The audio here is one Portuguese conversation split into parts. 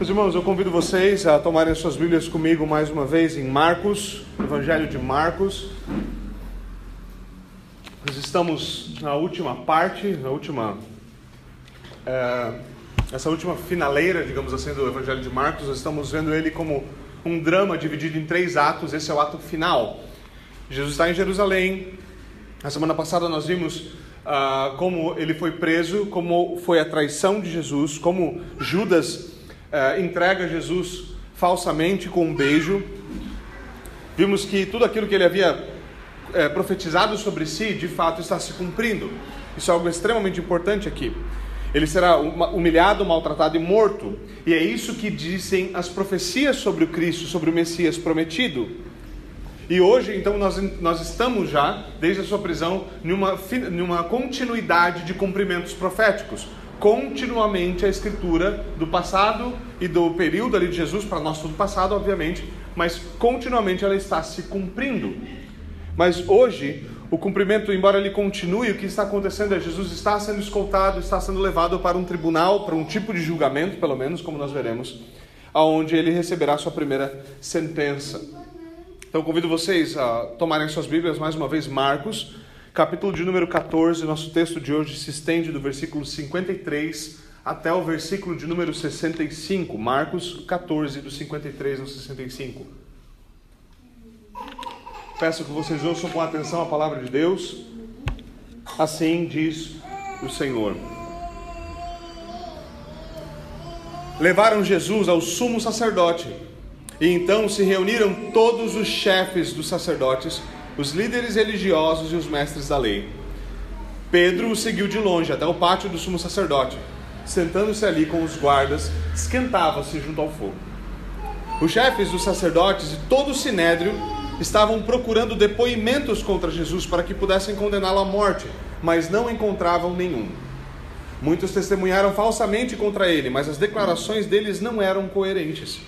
Meus irmãos, eu convido vocês a tomarem suas Bíblias comigo mais uma vez em Marcos, Evangelho de Marcos. Nós estamos na última parte, na última. É, essa última finaleira, digamos assim, do Evangelho de Marcos. Nós estamos vendo ele como um drama dividido em três atos. Esse é o ato final. Jesus está em Jerusalém. Na semana passada nós vimos ah, como ele foi preso, como foi a traição de Jesus, como Judas é, entrega Jesus falsamente com um beijo. Vimos que tudo aquilo que ele havia é, profetizado sobre si, de fato, está se cumprindo. Isso é algo extremamente importante aqui. Ele será humilhado, maltratado e morto. E é isso que dizem as profecias sobre o Cristo, sobre o Messias prometido. E hoje, então, nós, nós estamos já, desde a sua prisão, numa, numa continuidade de cumprimentos proféticos continuamente a escritura do passado e do período ali de Jesus, para nós tudo passado, obviamente, mas continuamente ela está se cumprindo. Mas hoje, o cumprimento, embora ele continue, o que está acontecendo é Jesus está sendo escoltado, está sendo levado para um tribunal, para um tipo de julgamento, pelo menos, como nós veremos, aonde ele receberá sua primeira sentença. Então, convido vocês a tomarem suas Bíblias mais uma vez, Marcos, capítulo de número 14, nosso texto de hoje se estende do versículo 53 até o versículo de número 65, Marcos 14, do 53 ao 65. Peço que vocês ouçam com atenção a palavra de Deus. Assim diz o Senhor. Levaram Jesus ao sumo sacerdote, e então se reuniram todos os chefes dos sacerdotes os líderes religiosos e os mestres da lei. Pedro o seguiu de longe até o pátio do sumo sacerdote. Sentando-se ali com os guardas, esquentava-se junto ao fogo. Os chefes dos sacerdotes e todo o sinédrio estavam procurando depoimentos contra Jesus para que pudessem condená-lo à morte, mas não encontravam nenhum. Muitos testemunharam falsamente contra ele, mas as declarações deles não eram coerentes.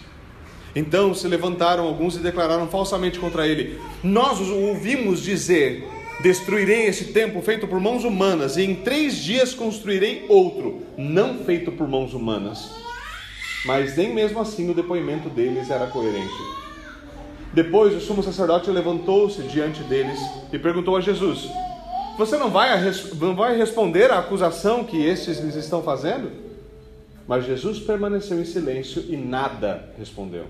Então se levantaram alguns e declararam falsamente contra ele: Nós o ouvimos dizer: Destruirei esse templo feito por mãos humanas, e em três dias construirei outro, não feito por mãos humanas. Mas nem mesmo assim o depoimento deles era coerente. Depois o sumo sacerdote levantou-se diante deles e perguntou a Jesus: Você não vai, não vai responder à acusação que estes lhes estão fazendo? Mas Jesus permaneceu em silêncio e nada respondeu.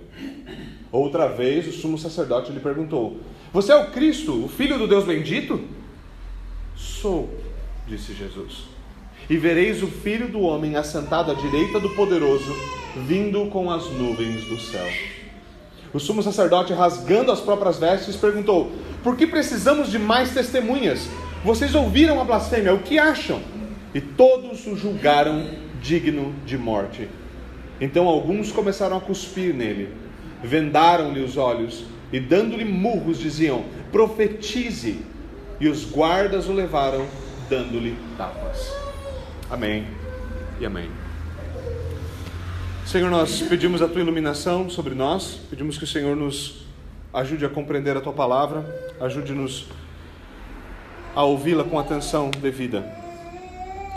Outra vez o sumo sacerdote lhe perguntou: Você é o Cristo, o Filho do Deus bendito? Sou, disse Jesus. E vereis o Filho do Homem assentado à direita do Poderoso, vindo com as nuvens do céu. O sumo sacerdote, rasgando as próprias vestes, perguntou: Por que precisamos de mais testemunhas? Vocês ouviram a blasfêmia, o que acham? E todos o julgaram digno de morte. Então alguns começaram a cuspir nele, vendaram-lhe os olhos e, dando-lhe murros, diziam: Profetize! E os guardas o levaram, dando-lhe tapas. Amém e amém. Senhor, nós pedimos a tua iluminação sobre nós, pedimos que o Senhor nos ajude a compreender a tua palavra, ajude-nos a ouvi-la com atenção devida.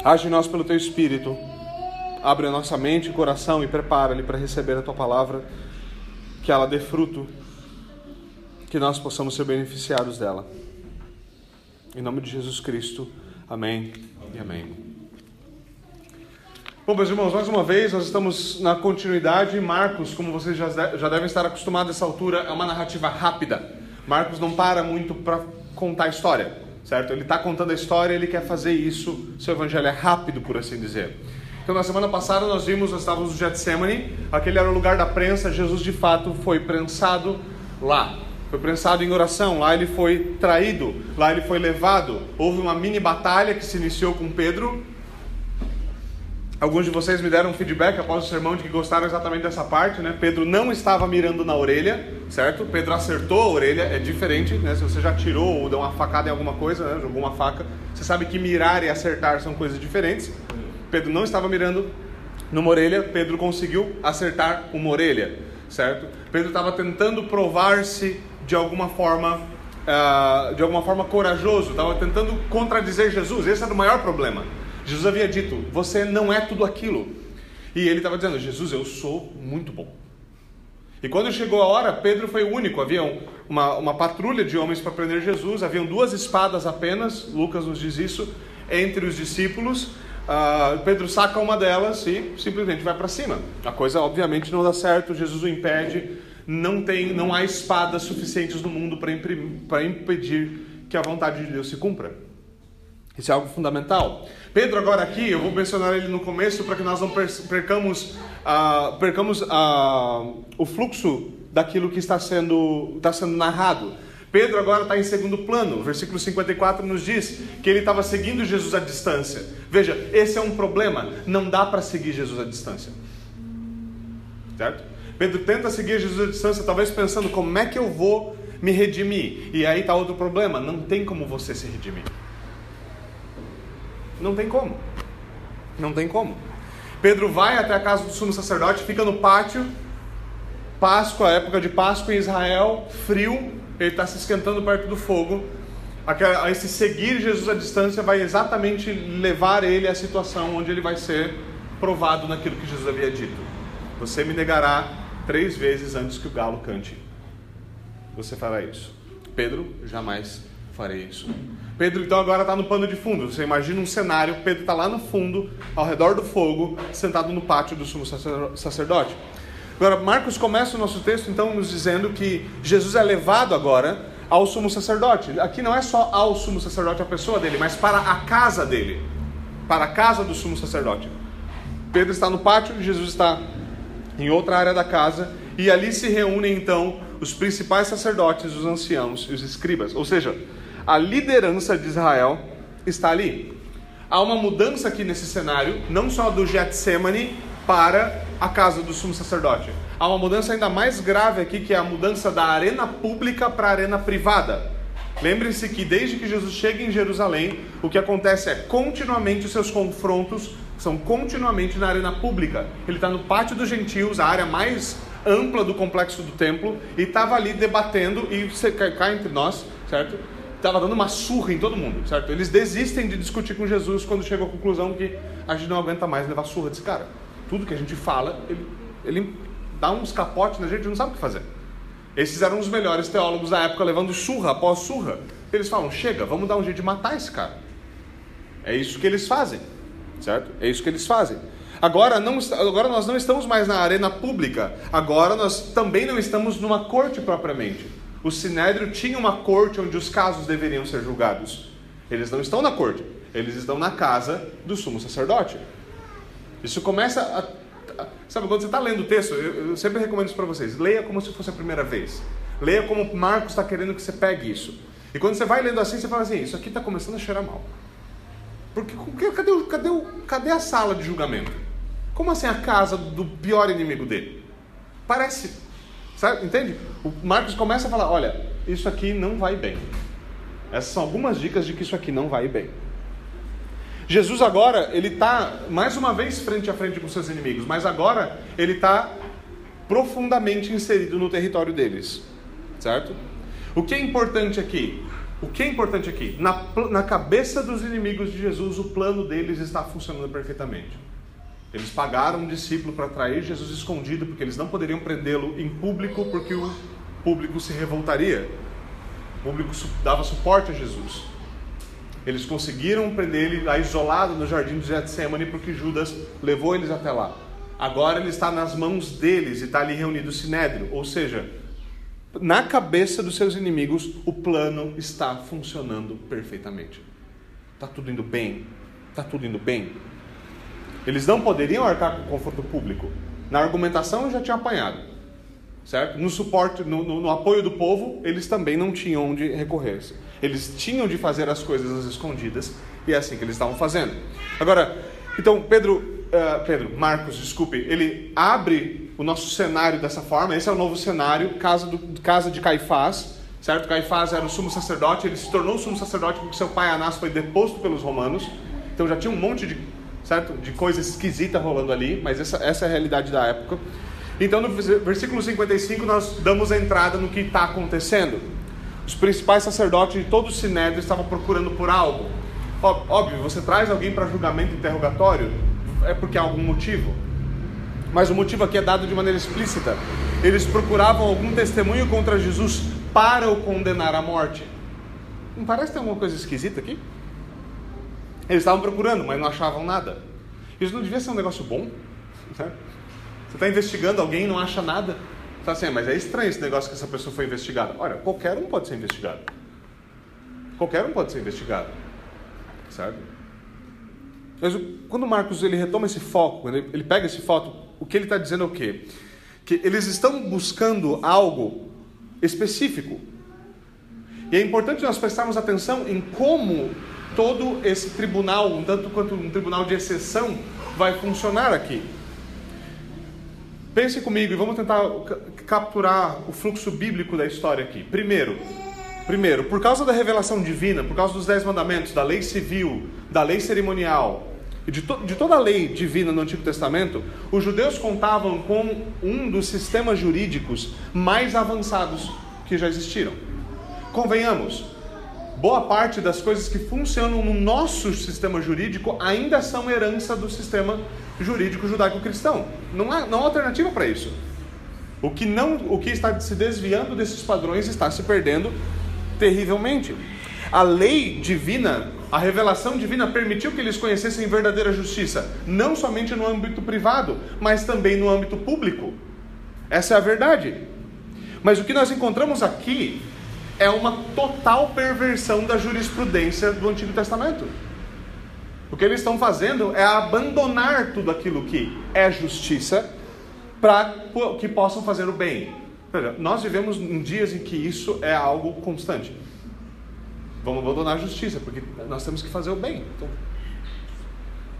Age em nós pelo teu espírito abre a nossa mente e coração e prepara-lhe para receber a tua palavra, que ela dê fruto, que nós possamos ser beneficiados dela. Em nome de Jesus Cristo, amém e amém. Bom, meus irmãos, mais uma vez nós estamos na continuidade. Marcos, como vocês já, já devem estar acostumados a essa altura, é uma narrativa rápida. Marcos não para muito para contar a história, certo? Ele está contando a história, ele quer fazer isso. Seu evangelho é rápido, por assim dizer. Então, na semana passada, nós vimos, nós estávamos no Getsemane, aquele era o lugar da prensa, Jesus de fato foi prensado lá. Foi prensado em oração, lá ele foi traído, lá ele foi levado. Houve uma mini batalha que se iniciou com Pedro. Alguns de vocês me deram um feedback após o sermão de que gostaram exatamente dessa parte, né? Pedro não estava mirando na orelha, certo? Pedro acertou a orelha, é diferente, né? Se você já tirou ou deu uma facada em alguma coisa, né? jogou uma faca, você sabe que mirar e acertar são coisas diferentes. Pedro não estava mirando numa orelha, Pedro conseguiu acertar uma orelha, certo? Pedro estava tentando provar-se de alguma forma, uh, de alguma forma corajoso, estava tentando contradizer Jesus. Esse era o maior problema. Jesus havia dito: você não é tudo aquilo. E ele estava dizendo: Jesus, eu sou muito bom. E quando chegou a hora, Pedro foi o único. Havia uma, uma patrulha de homens para prender Jesus, haviam duas espadas apenas, Lucas nos diz isso, entre os discípulos. Uh, Pedro saca uma delas e simplesmente vai para cima. A coisa, obviamente, não dá certo, Jesus o impede. Não, tem, não há espadas suficientes no mundo para impedir que a vontade de Deus se cumpra. Isso é algo fundamental. Pedro, agora aqui, eu vou mencionar ele no começo para que nós não percamos, uh, percamos uh, o fluxo daquilo que está sendo, está sendo narrado. Pedro agora está em segundo plano. O versículo 54 nos diz que ele estava seguindo Jesus à distância. Veja, esse é um problema. Não dá para seguir Jesus à distância. Certo? Pedro tenta seguir Jesus à distância, talvez pensando como é que eu vou me redimir. E aí está outro problema. Não tem como você se redimir. Não tem como. Não tem como. Pedro vai até a casa do sumo sacerdote, fica no pátio. Páscoa, época de Páscoa em Israel, frio, ele está se esquentando perto do fogo. A esse seguir Jesus à distância vai exatamente levar ele à situação onde ele vai ser provado naquilo que Jesus havia dito. Você me negará três vezes antes que o galo cante. Você fará isso. Pedro, jamais farei isso. Pedro então agora está no pano de fundo. Você imagina um cenário, Pedro está lá no fundo, ao redor do fogo, sentado no pátio do sumo sacerdote. Agora, Marcos começa o nosso texto então nos dizendo que Jesus é levado agora ao sumo sacerdote. Aqui não é só ao sumo sacerdote a pessoa dele, mas para a casa dele, para a casa do sumo sacerdote. Pedro está no pátio, Jesus está em outra área da casa, e ali se reúnem então os principais sacerdotes, os anciãos e os escribas. Ou seja, a liderança de Israel está ali. Há uma mudança aqui nesse cenário, não só do Getsemane para a casa do sumo sacerdote. Há uma mudança ainda mais grave aqui, que é a mudança da arena pública para a arena privada. Lembre-se que desde que Jesus chega em Jerusalém, o que acontece é continuamente os seus confrontos são continuamente na arena pública. Ele está no pátio dos gentios, a área mais ampla do complexo do templo, e estava ali debatendo, e cá entre nós, certo? estava dando uma surra em todo mundo, certo? Eles desistem de discutir com Jesus quando chegam à conclusão que a gente não aguenta mais levar surra desse cara. Tudo que a gente fala, ele, ele dá uns capotes na gente e não sabe o que fazer. Esses eram os melhores teólogos da época, levando surra após surra. Eles falam: chega, vamos dar um jeito de matar esse cara. É isso que eles fazem, certo? É isso que eles fazem. Agora, não, agora nós não estamos mais na arena pública, agora nós também não estamos numa corte propriamente o Sinédrio tinha uma corte onde os casos deveriam ser julgados. Eles não estão na corte, eles estão na casa do sumo sacerdote. Isso começa a. sabe, quando você está lendo o texto, eu, eu sempre recomendo isso para vocês: leia como se fosse a primeira vez. Leia como Marcos está querendo que você pegue isso. E quando você vai lendo assim, você fala assim: Isso aqui está começando a cheirar mal. Porque cadê, cadê, cadê a sala de julgamento? Como assim a casa do pior inimigo dele? Parece Sabe, entende? O Marcos começa a falar: olha, isso aqui não vai bem. Essas são algumas dicas de que isso aqui não vai bem. Jesus agora, ele está mais uma vez frente a frente com seus inimigos, mas agora ele está profundamente inserido no território deles, certo? O que é importante aqui? O que é importante aqui? Na, na cabeça dos inimigos de Jesus, o plano deles está funcionando perfeitamente. Eles pagaram um discípulo para trair Jesus escondido, porque eles não poderiam prendê-lo em público, porque o público se revoltaria. O público dava suporte a Jesus. Eles conseguiram prender ele isolado no jardim de Getsemane, porque Judas levou eles até lá. Agora ele está nas mãos deles e está ali reunido o sinédrio. Ou seja, na cabeça dos seus inimigos, o plano está funcionando perfeitamente. Está tudo indo bem. Está tudo indo bem. Eles não poderiam arcar com o conforto público. Na argumentação eu já tinha apanhado. Certo? No suporte, no, no, no apoio do povo, eles também não tinham onde recorrer. Eles tinham de fazer as coisas às escondidas e é assim que eles estavam fazendo. Agora, então Pedro, uh, Pedro, Marcos, desculpe, ele abre o nosso cenário dessa forma. Esse é o novo cenário, casa, do, casa de Caifás, certo? Caifás era o sumo sacerdote, ele se tornou sumo sacerdote porque seu pai Anás foi deposto pelos romanos. Então já tinha um monte de certo? De coisa esquisita rolando ali, mas essa, essa é a realidade da época. Então, no versículo 55, nós damos a entrada no que está acontecendo. Os principais sacerdotes de todo o sinédrio estavam procurando por algo. Óbvio, você traz alguém para julgamento interrogatório, é porque há algum motivo. mas o motivo aqui é dado de maneira explícita. Eles procuravam algum testemunho contra Jesus para o condenar à morte. Não parece ter alguma coisa esquisita aqui? Eles estavam procurando, mas não achavam nada. Isso não devia ser um negócio bom? Né? Você está investigando alguém e não acha nada. Fala assim, mas é estranho esse negócio que essa pessoa foi investigada. Olha, qualquer um pode ser investigado. Qualquer um pode ser investigado. Sabe? Mas quando Marcos ele retoma esse foco, ele, ele pega esse foco, o que ele está dizendo é o quê? Que eles estão buscando algo específico. E é importante nós prestarmos atenção em como todo esse tribunal, um tanto quanto um tribunal de exceção, vai funcionar aqui. Pense comigo e vamos tentar capturar o fluxo bíblico da história aqui. Primeiro, primeiro, por causa da revelação divina, por causa dos dez mandamentos, da lei civil, da lei cerimonial, e de, to de toda a lei divina no Antigo Testamento, os judeus contavam com um dos sistemas jurídicos mais avançados que já existiram. Convenhamos, boa parte das coisas que funcionam no nosso sistema jurídico ainda são herança do sistema jurídico judaico-cristão. Não há, não há alternativa para isso. O que, não, o que está se desviando desses padrões está se perdendo terrivelmente. A lei divina a revelação divina permitiu que eles conhecessem verdadeira justiça, não somente no âmbito privado, mas também no âmbito público. Essa é a verdade. Mas o que nós encontramos aqui é uma total perversão da jurisprudência do Antigo Testamento. O que eles estão fazendo é abandonar tudo aquilo que é justiça para que possam fazer o bem. Nós vivemos em dias em que isso é algo constante. Vamos abandonar a justiça, porque nós temos que fazer o bem. Então,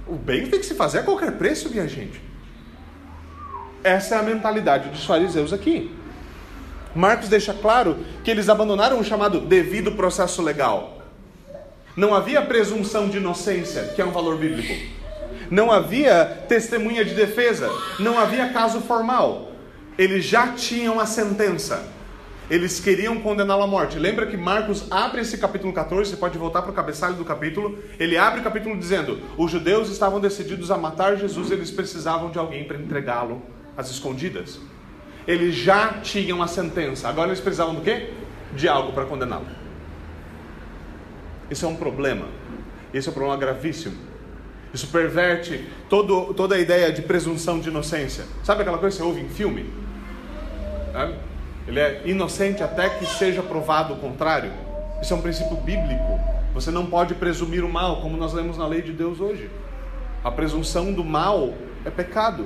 o bem tem que se fazer a qualquer preço, minha gente. Essa é a mentalidade dos fariseus aqui. Marcos deixa claro que eles abandonaram o chamado devido processo legal. Não havia presunção de inocência, que é um valor bíblico. Não havia testemunha de defesa. Não havia caso formal. Eles já tinham a sentença. Eles queriam condená-lo à morte. Lembra que Marcos abre esse capítulo 14, você pode voltar para o cabeçalho do capítulo. Ele abre o capítulo dizendo: Os judeus estavam decididos a matar Jesus, eles precisavam de alguém para entregá-lo às escondidas. Eles já tinham a sentença, agora eles precisavam do quê? De algo para condená-lo. Isso é um problema. Isso é um problema gravíssimo. Isso perverte todo, toda a ideia de presunção de inocência. Sabe aquela coisa que você ouve em filme? Sabe? Ele é inocente até que seja provado o contrário. Isso é um princípio bíblico. Você não pode presumir o mal, como nós lemos na lei de Deus hoje. A presunção do mal é pecado,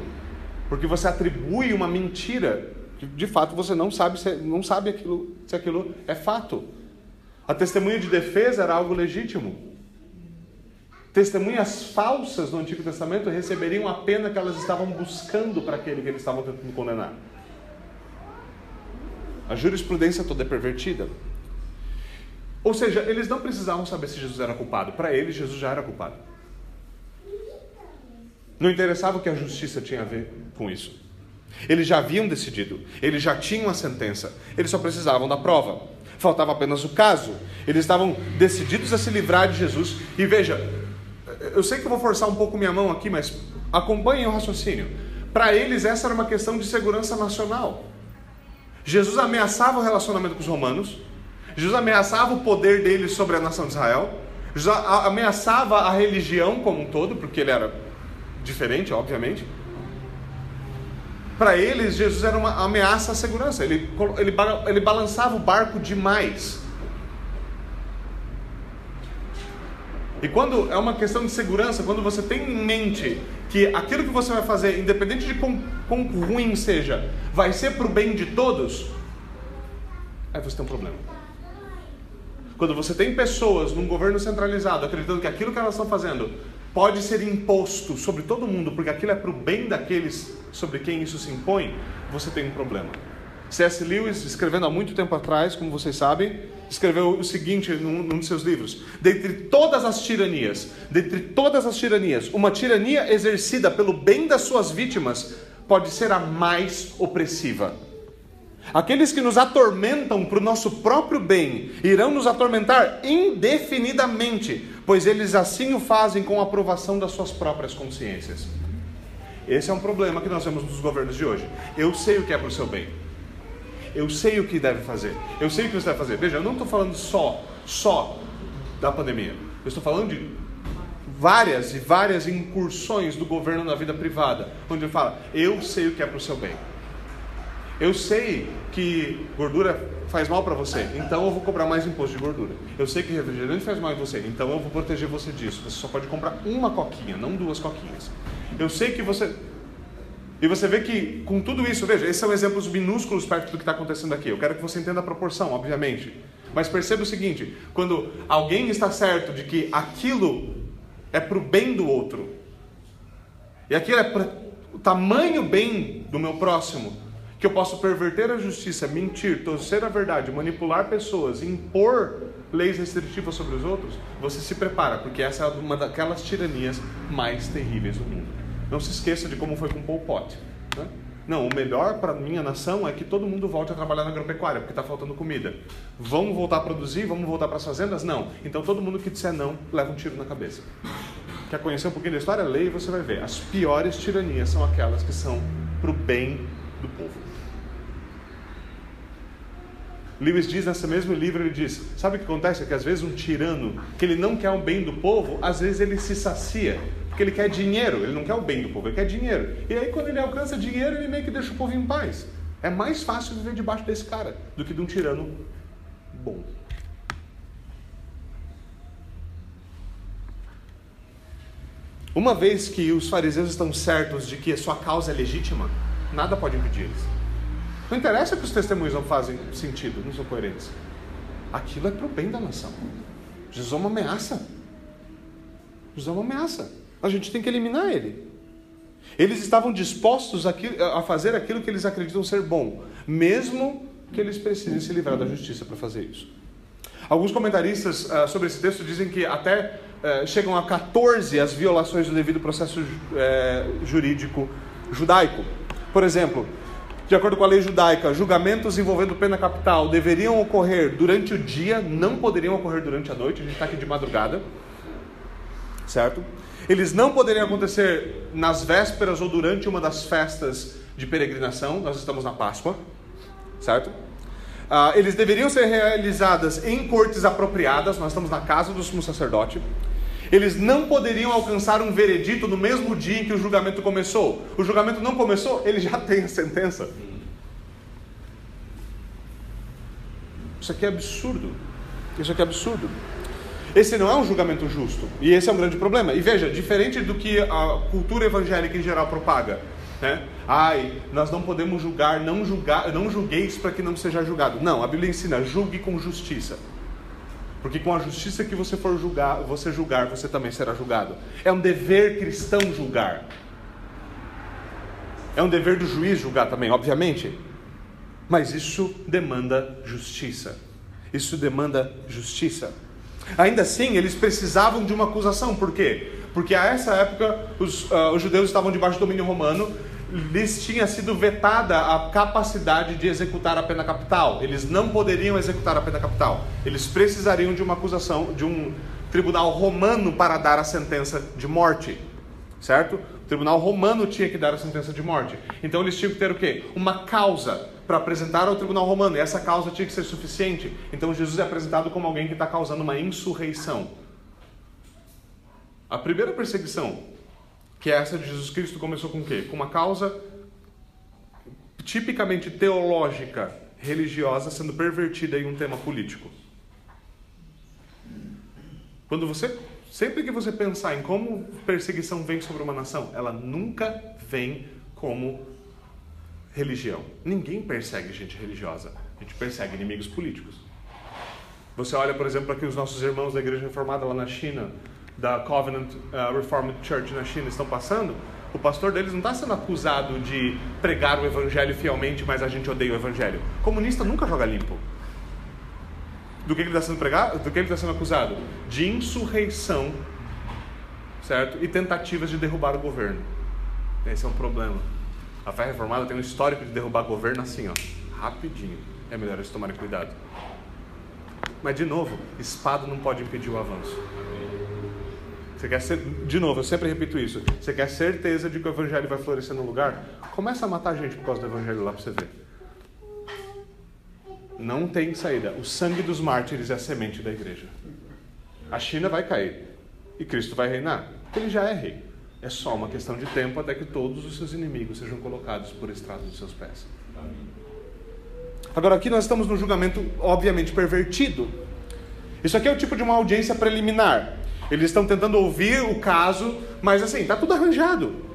porque você atribui uma mentira que de fato você não sabe se, não sabe aquilo, se aquilo é fato. A testemunha de defesa era algo legítimo. Testemunhas falsas no Antigo Testamento receberiam a pena que elas estavam buscando para aquele que eles estavam tentando condenar. A jurisprudência toda é pervertida. Ou seja, eles não precisavam saber se Jesus era culpado. Para eles, Jesus já era culpado. Não interessava o que a justiça tinha a ver com isso. Eles já haviam decidido, eles já tinham a sentença, eles só precisavam da prova. Faltava apenas o caso. Eles estavam decididos a se livrar de Jesus. E veja, eu sei que eu vou forçar um pouco minha mão aqui, mas acompanhem o raciocínio. Para eles, essa era uma questão de segurança nacional. Jesus ameaçava o relacionamento com os romanos, Jesus ameaçava o poder dele sobre a nação de Israel, Jesus ameaçava a religião como um todo, porque ele era diferente, obviamente. Para eles, Jesus era uma ameaça à segurança, ele, ele, ele balançava o barco demais. E quando é uma questão de segurança, quando você tem em mente que aquilo que você vai fazer, independente de quão, quão ruim seja, vai ser para o bem de todos, aí você tem um problema. Quando você tem pessoas num governo centralizado acreditando que aquilo que elas estão fazendo pode ser imposto sobre todo mundo, porque aquilo é para o bem daqueles sobre quem isso se impõe, você tem um problema. C.S. Lewis, escrevendo há muito tempo atrás, como vocês sabem, escreveu o seguinte num, num de seus livros: Dentre todas as tiranias, dentre todas as tiranias, uma tirania exercida pelo bem das suas vítimas pode ser a mais opressiva. Aqueles que nos atormentam para o nosso próprio bem irão nos atormentar indefinidamente, pois eles assim o fazem com a aprovação das suas próprias consciências. Esse é um problema que nós vemos nos governos de hoje. Eu sei o que é para o seu bem. Eu sei o que deve fazer. Eu sei o que você deve fazer. Veja, eu não estou falando só, só da pandemia. Eu estou falando de várias e várias incursões do governo na vida privada, onde ele fala: eu sei o que é para o seu bem. Eu sei que gordura faz mal para você, então eu vou cobrar mais imposto de gordura. Eu sei que refrigerante faz mal em você, então eu vou proteger você disso. Você só pode comprar uma coquinha, não duas coquinhas. Eu sei que você. E você vê que com tudo isso, veja, esses são exemplos minúsculos perto do que está acontecendo aqui. Eu quero que você entenda a proporção, obviamente. Mas perceba o seguinte: quando alguém está certo de que aquilo é para o bem do outro, e aquilo é para o tamanho bem do meu próximo, que eu posso perverter a justiça, mentir, torcer a verdade, manipular pessoas, impor leis restritivas sobre os outros, você se prepara, porque essa é uma daquelas tiranias mais terríveis do mundo. Não se esqueça de como foi com Pol Pot. Né? Não, o melhor para minha nação é que todo mundo volte a trabalhar na agropecuária, porque está faltando comida. Vamos voltar a produzir? Vamos voltar para as fazendas? Não. Então todo mundo que disser não, leva um tiro na cabeça. Quer conhecer um pouquinho da história? Leia e você vai ver. As piores tiranias são aquelas que são para o bem do povo. Lewis diz nesse mesmo livro, ele diz, sabe o que acontece? É que às vezes um tirano, que ele não quer o bem do povo, às vezes ele se sacia, porque ele quer dinheiro, ele não quer o bem do povo, ele quer dinheiro. E aí quando ele alcança dinheiro, ele meio que deixa o povo em paz. É mais fácil viver debaixo desse cara do que de um tirano bom. Uma vez que os fariseus estão certos de que a sua causa é legítima, nada pode impedir eles. Não interessa que os testemunhos não fazem sentido, não são coerentes. Aquilo é para o bem da nação. Jesus é uma ameaça. Jesus é uma ameaça. A gente tem que eliminar ele. Eles estavam dispostos a fazer aquilo que eles acreditam ser bom, mesmo que eles precisem se livrar da justiça para fazer isso. Alguns comentaristas uh, sobre esse texto dizem que até uh, chegam a 14 as violações do devido processo uh, jurídico judaico. Por exemplo, de acordo com a lei judaica, julgamentos envolvendo pena capital deveriam ocorrer durante o dia, não poderiam ocorrer durante a noite. A gente está aqui de madrugada, certo? Eles não poderiam acontecer nas vésperas ou durante uma das festas de peregrinação. Nós estamos na Páscoa, certo? Uh, eles deveriam ser realizadas em cortes apropriadas. Nós estamos na casa do sumo sacerdote. Eles não poderiam alcançar um veredito no mesmo dia em que o julgamento começou. O julgamento não começou, ele já tem a sentença. Isso aqui é absurdo. Isso aqui é absurdo. Esse não é um julgamento justo. E esse é um grande problema. E veja, diferente do que a cultura evangélica em geral propaga, né? Ai, nós não podemos julgar, não julgar, não julgueis para que não seja julgado. Não, a Bíblia ensina, julgue com justiça. Porque com a justiça que você for julgar, você julgar, você também será julgado. É um dever cristão julgar. É um dever do juiz julgar também, obviamente. Mas isso demanda justiça. Isso demanda justiça. Ainda assim, eles precisavam de uma acusação. Por quê? Porque a essa época os, uh, os judeus estavam debaixo do domínio romano lhes tinha sido vetada a capacidade de executar a pena capital. Eles não poderiam executar a pena capital. Eles precisariam de uma acusação de um tribunal romano para dar a sentença de morte. Certo? O tribunal romano tinha que dar a sentença de morte. Então eles tinham que ter o quê? Uma causa para apresentar ao tribunal romano. E essa causa tinha que ser suficiente. Então Jesus é apresentado como alguém que está causando uma insurreição. A primeira perseguição que é essa de Jesus Cristo começou com o quê? Com uma causa tipicamente teológica, religiosa, sendo pervertida em um tema político. Quando você, sempre que você pensar em como perseguição vem sobre uma nação, ela nunca vem como religião. Ninguém persegue gente religiosa. A gente persegue inimigos políticos. Você olha, por exemplo, aqui os nossos irmãos da Igreja Reformada lá na China, da Covenant uh, Reformed Church na China estão passando, o pastor deles não está sendo acusado de pregar o evangelho fielmente, mas a gente odeia o evangelho. O comunista nunca joga limpo. Do que ele está sendo pregado? Do que ele está sendo acusado? De insurreição, certo? E tentativas de derrubar o governo. Esse é um problema. A fé reformada tem um histórico de derrubar governo assim, ó, rapidinho. É melhor eles tomarem cuidado. Mas de novo, espada não pode impedir o avanço. Você quer ser, de novo, eu sempre repito isso. Você quer certeza de que o evangelho vai florescer no lugar? Começa a matar gente por causa do evangelho lá para você ver. Não tem saída. O sangue dos mártires é a semente da igreja. A China vai cair e Cristo vai reinar. Ele já é rei. É só uma questão de tempo até que todos os seus inimigos sejam colocados por estrado dos seus pés. Agora, aqui nós estamos num julgamento, obviamente, pervertido. Isso aqui é o tipo de uma audiência preliminar. Eles estão tentando ouvir o caso, mas assim, está tudo arranjado.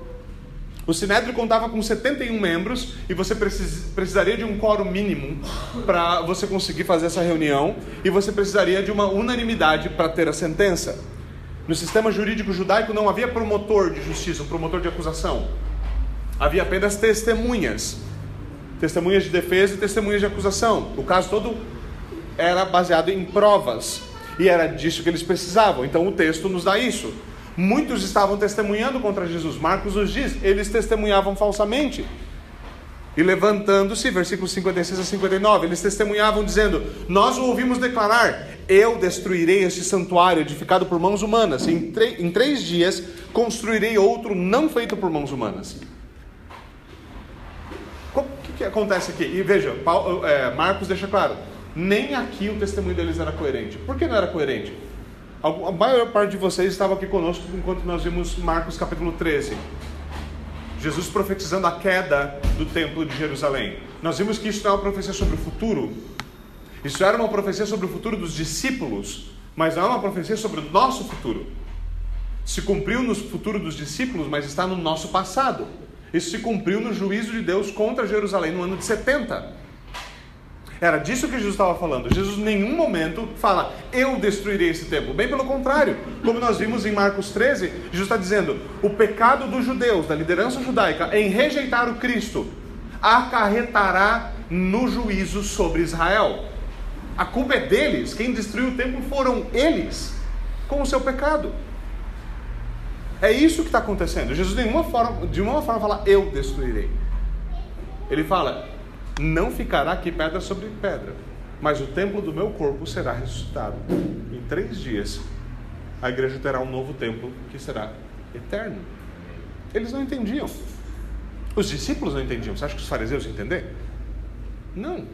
O Sinédrio contava com 71 membros e você precis, precisaria de um quórum mínimo para você conseguir fazer essa reunião e você precisaria de uma unanimidade para ter a sentença. No sistema jurídico judaico não havia promotor de justiça, um promotor de acusação. Havia apenas testemunhas. Testemunhas de defesa e testemunhas de acusação. O caso todo era baseado em provas. E era disso que eles precisavam. Então o texto nos dá isso. Muitos estavam testemunhando contra Jesus. Marcos nos diz, eles testemunhavam falsamente. E levantando-se, versículos 56 a 59, eles testemunhavam dizendo: Nós o ouvimos declarar: Eu destruirei este santuário edificado por mãos humanas. Em, em três dias construirei outro não feito por mãos humanas. O que, que acontece aqui? E veja, Paulo, é, Marcos deixa claro: nem aqui o testemunho deles era coerente. Por que não era coerente? A maior parte de vocês estava aqui conosco enquanto nós vimos Marcos capítulo 13. Jesus profetizando a queda do templo de Jerusalém. Nós vimos que isso não é uma profecia sobre o futuro. Isso era uma profecia sobre o futuro dos discípulos, mas não é uma profecia sobre o nosso futuro. Se cumpriu no futuro dos discípulos, mas está no nosso passado. Isso se cumpriu no juízo de Deus contra Jerusalém no ano de 70. Era disso que Jesus estava falando. Jesus em nenhum momento fala, eu destruirei esse templo. Bem pelo contrário. Como nós vimos em Marcos 13, Jesus está dizendo, o pecado dos judeus, da liderança judaica, em rejeitar o Cristo, acarretará no juízo sobre Israel. A culpa é deles. Quem destruiu o templo foram eles, com o seu pecado. É isso que está acontecendo. Jesus de nenhuma forma, de nenhuma forma fala, eu destruirei. Ele fala, não ficará aqui pedra sobre pedra, mas o templo do meu corpo será ressuscitado. Em três dias, a igreja terá um novo templo que será eterno. Eles não entendiam. Os discípulos não entendiam. Você acha que os fariseus entenderam? Não.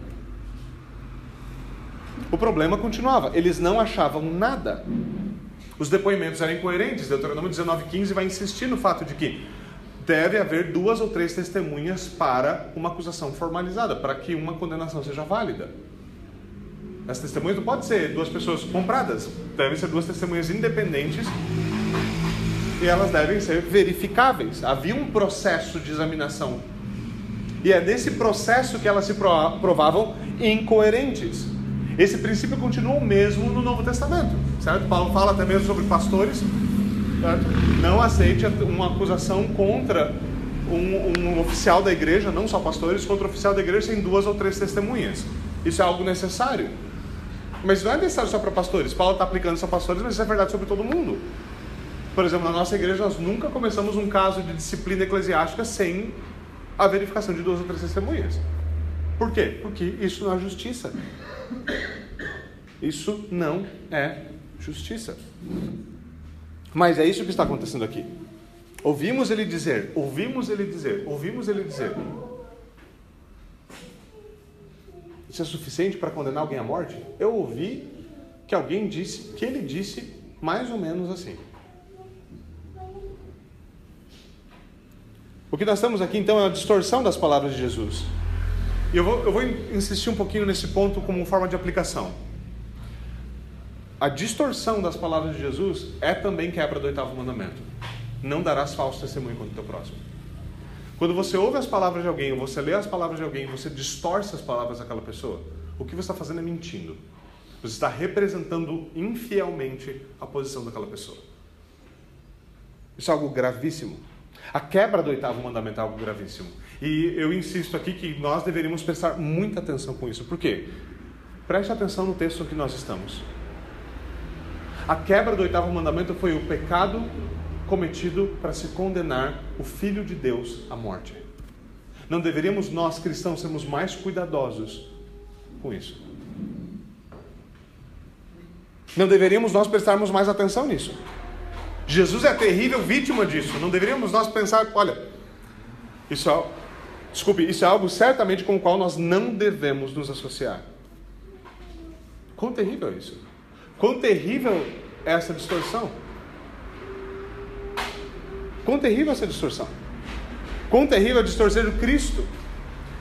O problema continuava. Eles não achavam nada. Os depoimentos eram incoerentes. Deuteronômio 19,15 vai insistir no fato de que deve haver duas ou três testemunhas para uma acusação formalizada, para que uma condenação seja válida. As testemunhas não podem ser duas pessoas compradas, devem ser duas testemunhas independentes e elas devem ser verificáveis. Havia um processo de examinação. E é nesse processo que elas se provavam incoerentes. Esse princípio continua o mesmo no Novo Testamento, certo? Paulo fala até mesmo sobre pastores Certo? Não aceite uma acusação contra um, um, oficial da igreja, não só pastores, contra oficial da igreja sem duas ou três testemunhas. Isso é algo necessário. Mas não é necessário só para pastores. Paulo está aplicando isso a pastores, mas isso é verdade sobre todo mundo. Por exemplo, na nossa igreja nós nunca começamos um caso de disciplina eclesiástica sem a verificação de duas ou três testemunhas. Por quê? Porque isso não é justiça. Isso não é justiça. Mas é isso que está acontecendo aqui. Ouvimos ele dizer, ouvimos ele dizer, ouvimos ele dizer. Isso é suficiente para condenar alguém à morte? Eu ouvi que alguém disse, que ele disse mais ou menos assim. O que nós estamos aqui então é uma distorção das palavras de Jesus. E eu vou, eu vou insistir um pouquinho nesse ponto como forma de aplicação a distorção das palavras de Jesus é também quebra do oitavo mandamento. Não darás falso testemunho contra o teu próximo. Quando você ouve as palavras de alguém, ou você lê as palavras de alguém, você distorce as palavras daquela pessoa, o que você está fazendo é mentindo. Você está representando infielmente a posição daquela pessoa. Isso é algo gravíssimo. A quebra do oitavo mandamento é algo gravíssimo. E eu insisto aqui que nós deveríamos prestar muita atenção com isso. Por quê? Preste atenção no texto que nós estamos. A quebra do oitavo mandamento foi o pecado cometido para se condenar o Filho de Deus à morte. Não deveríamos nós cristãos sermos mais cuidadosos com isso? Não deveríamos nós prestarmos mais atenção nisso? Jesus é terrível vítima disso. Não deveríamos nós pensar, olha, isso é, desculpe, isso é algo certamente com o qual nós não devemos nos associar. Quão terrível é isso? Quão terrível é essa distorção? Quão terrível é essa distorção? Quão terrível é distorcer o Cristo?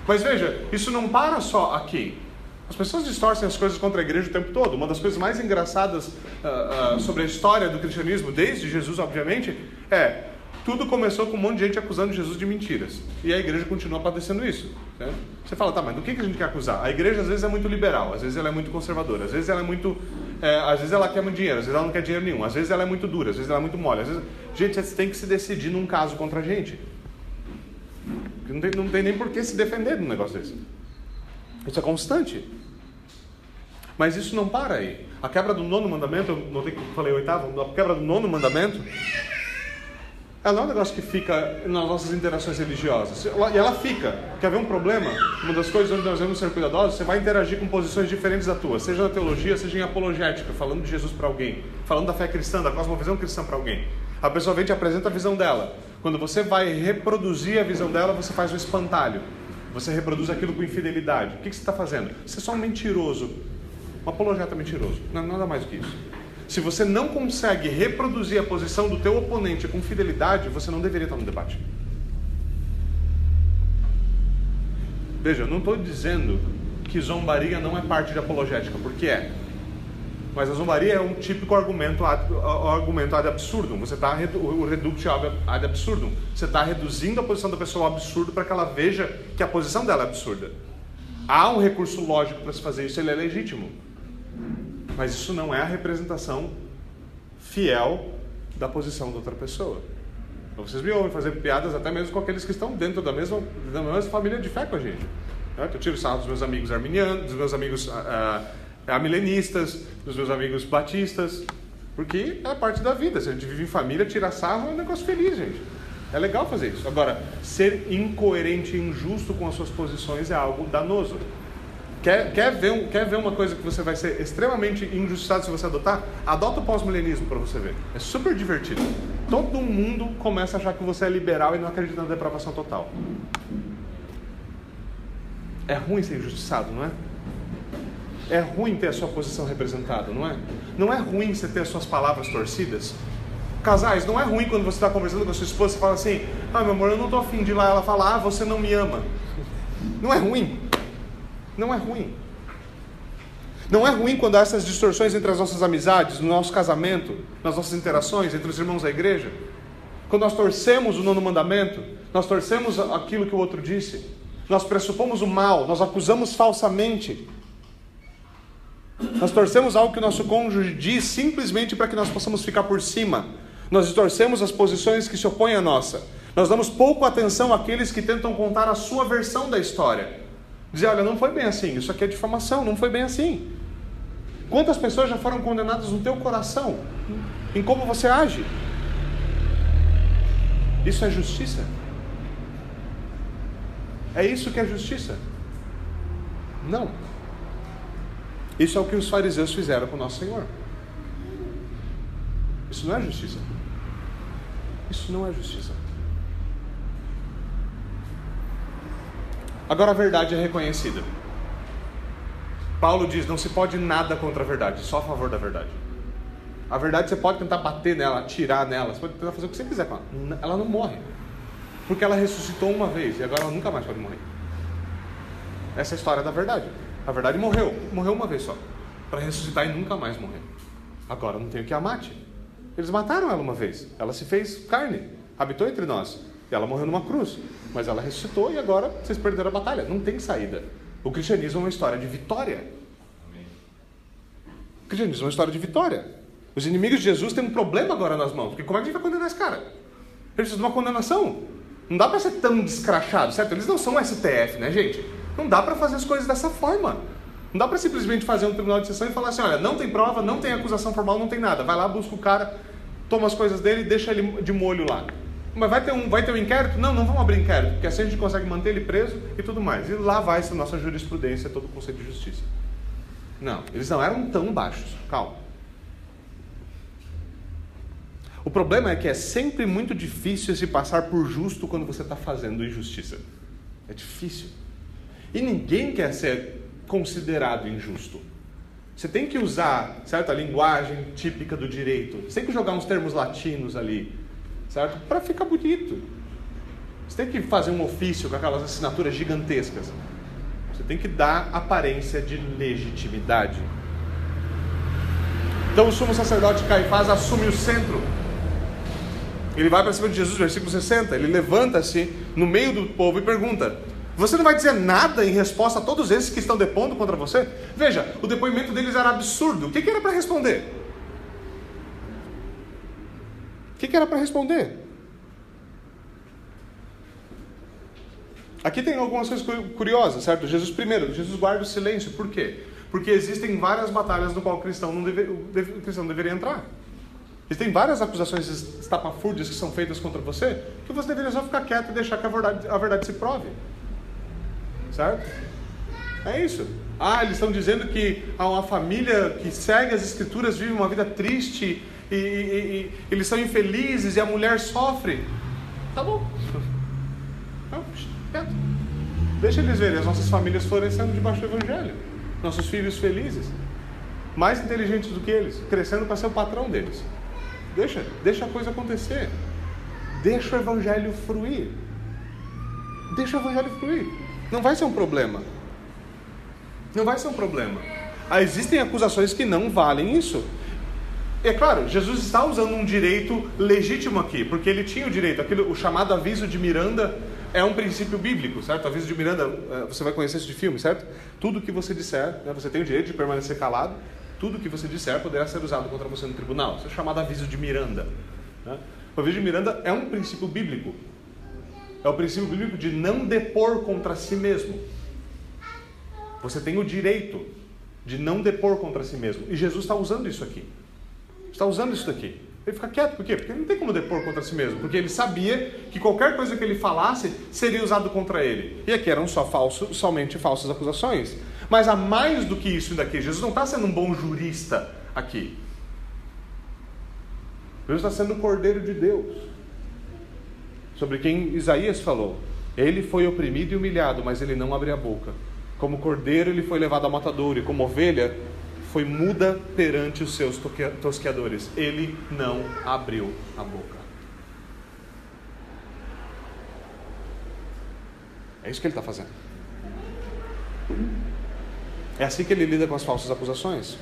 Mas veja, isso não para só aqui. As pessoas distorcem as coisas contra a igreja o tempo todo. Uma das coisas mais engraçadas uh, uh, sobre a história do cristianismo, desde Jesus, obviamente, é tudo começou com um monte de gente acusando Jesus de mentiras. E a igreja continua padecendo isso. Certo? Você fala, tá, mas do que, que a gente quer acusar? A igreja às vezes é muito liberal, às vezes ela é muito conservadora, às vezes ela é muito. É, às vezes ela quer muito dinheiro, às vezes ela não quer dinheiro nenhum, às vezes ela é muito dura, às vezes ela é muito mole. Vezes... Gente, você tem que se decidir num caso contra a gente. Não tem, não tem nem por que se defender de um negócio desse. Isso é constante. Mas isso não para aí. A quebra do nono mandamento, eu notei que eu falei oitavo, a quebra do nono mandamento, ela é um negócio que fica nas nossas interações religiosas. E ela fica. Quer ver um problema? Uma das coisas onde nós devemos ser cuidadosos, você vai interagir com posições diferentes da tua, seja na teologia, seja em apologética, falando de Jesus para alguém, falando da fé cristã, da cosmovisão cristã para alguém. A pessoa vem e te apresenta a visão dela. Quando você vai reproduzir a visão dela, você faz o espantalho. Você reproduz aquilo com infidelidade. O que você está fazendo? Você é só um mentiroso um apologeta mentiroso. Não, nada mais do que isso. Se você não consegue reproduzir a posição do teu oponente com fidelidade, você não deveria estar no debate. Veja, eu não estou dizendo que zombaria não é parte de apologética, porque é. Mas a zombaria é um típico argumento ad, argumento ad absurdum. Você está o reductio ad absurdum. Você está reduzindo a posição da pessoa ao absurdo para que ela veja que a posição dela é absurda. Há um recurso lógico para se fazer isso, ele é legítimo. Mas isso não é a representação fiel da posição da outra pessoa. Então, vocês me ouvem fazer piadas até mesmo com aqueles que estão dentro da mesma, da mesma família de fé com a gente. Eu tiro sarro dos meus amigos arminianos, dos meus amigos uh, amilenistas, dos meus amigos batistas, porque é parte da vida. Se a gente vive em família, tirar sarro é um negócio feliz, gente. É legal fazer isso. Agora, ser incoerente e injusto com as suas posições é algo danoso. Quer, quer, ver um, quer ver uma coisa que você vai ser extremamente injustiçado se você adotar? Adota o pós-milenismo para você ver. É super divertido. Todo mundo começa a achar que você é liberal e não acredita na depravação total. É ruim ser injustiçado, não é? É ruim ter a sua posição representada, não é? Não é ruim você ter as suas palavras torcidas. Casais, não é ruim quando você está conversando com a sua esposa e fala assim: Ah, meu amor, eu não estou afim de ir lá. Ela fala: Ah, você não me ama. Não é ruim. Não é ruim. Não é ruim quando há essas distorções entre as nossas amizades, no nosso casamento, nas nossas interações entre os irmãos da igreja. Quando nós torcemos o nono mandamento, nós torcemos aquilo que o outro disse, nós pressupomos o mal, nós acusamos falsamente. Nós torcemos algo que o nosso cônjuge diz simplesmente para que nós possamos ficar por cima. Nós distorcemos as posições que se opõem à nossa. Nós damos pouco atenção àqueles que tentam contar a sua versão da história. Dizer, olha, não foi bem assim, isso aqui é difamação, não foi bem assim. Quantas pessoas já foram condenadas no teu coração em como você age? Isso é justiça? É isso que é justiça? Não. Isso é o que os fariseus fizeram com o nosso Senhor. Isso não é justiça. Isso não é justiça. Agora a verdade é reconhecida. Paulo diz: não se pode nada contra a verdade, só a favor da verdade. A verdade você pode tentar bater nela, atirar nela, você pode tentar fazer o que você quiser com ela. Ela não morre. Porque ela ressuscitou uma vez e agora ela nunca mais pode morrer. Essa é a história da verdade. A verdade morreu, morreu uma vez só, para ressuscitar e nunca mais morrer. Agora não tem o que a mate. Eles mataram ela uma vez, ela se fez carne, habitou entre nós. Ela morreu numa cruz. Mas ela ressuscitou e agora vocês perderam a batalha. Não tem saída. O cristianismo é uma história de vitória. O cristianismo é uma história de vitória. Os inimigos de Jesus têm um problema agora nas mãos. Porque como é que a gente vai condenar esse cara? Eles precisam de uma condenação. Não dá para ser tão descrachado, certo? Eles não são STF, né, gente? Não dá para fazer as coisas dessa forma. Não dá para simplesmente fazer um tribunal de sessão e falar assim: olha, não tem prova, não tem acusação formal, não tem nada. Vai lá, busca o cara, toma as coisas dele e deixa ele de molho lá. Mas vai ter, um, vai ter um inquérito? Não, não vamos abrir inquérito, porque assim a gente consegue manter ele preso e tudo mais. E lá vai essa nossa jurisprudência, todo o conceito de justiça. Não, eles não eram tão baixos. Calma. O problema é que é sempre muito difícil se passar por justo quando você está fazendo injustiça. É difícil. E ninguém quer ser considerado injusto. Você tem que usar, certo, a linguagem típica do direito. Você tem que jogar uns termos latinos ali, certo? Para ficar bonito. Você tem que fazer um ofício com aquelas assinaturas gigantescas. Você tem que dar aparência de legitimidade. Então o sumo sacerdote Caifás assume o centro. Ele vai para cima de Jesus, versículo 60. Ele levanta-se no meio do povo e pergunta: Você não vai dizer nada em resposta a todos esses que estão depondo contra você? Veja, o depoimento deles era absurdo. O que, que era para responder? O que, que era para responder? Aqui tem algumas coisas curiosas, certo? Jesus, primeiro, Jesus guarda o silêncio. Por quê? Porque existem várias batalhas no qual o cristão não, deve, o cristão não deveria entrar. Existem várias acusações estapafúrdias que são feitas contra você, que você deveria só ficar quieto e deixar que a verdade, a verdade se prove. Certo? É isso. Ah, eles estão dizendo que uma família que segue as escrituras vive uma vida triste e, e, e eles são infelizes e a mulher sofre. Tá bom. Não. Deixa eles verem as nossas famílias florescendo debaixo do Evangelho nossos filhos felizes, mais inteligentes do que eles, crescendo para ser o patrão deles. Deixa, deixa a coisa acontecer. Deixa o evangelho fruir. Deixa o evangelho fruir. Não vai ser um problema. Não vai ser um problema. Ah, existem acusações que não valem isso. É claro, Jesus está usando um direito legítimo aqui, porque ele tinha o direito, aquilo, o chamado aviso de Miranda é um princípio bíblico, certo? Aviso de Miranda, é, você vai conhecer isso de filme, certo? Tudo que você disser, né, você tem o direito de permanecer calado, tudo que você disser poderá ser usado contra você no tribunal. Isso é chamado aviso de Miranda. Né? O aviso de Miranda é um princípio bíblico. É o princípio bíblico de não depor contra si mesmo. Você tem o direito de não depor contra si mesmo. E Jesus está usando isso aqui. Está usando isso daqui. Ele fica quieto, por quê? Porque ele não tem como depor contra si mesmo, porque ele sabia que qualquer coisa que ele falasse seria usado contra ele. E aqui eram só falso, somente falsas acusações. Mas há mais do que isso daqui. Jesus não está sendo um bom jurista aqui. Jesus está sendo o Cordeiro de Deus, sobre quem Isaías falou. Ele foi oprimido e humilhado, mas ele não abriu a boca. Como cordeiro, ele foi levado a matadouro, e como ovelha, foi muda perante os seus tosqueadores. Ele não abriu a boca. É isso que ele está fazendo. É assim que ele lida com as falsas acusações.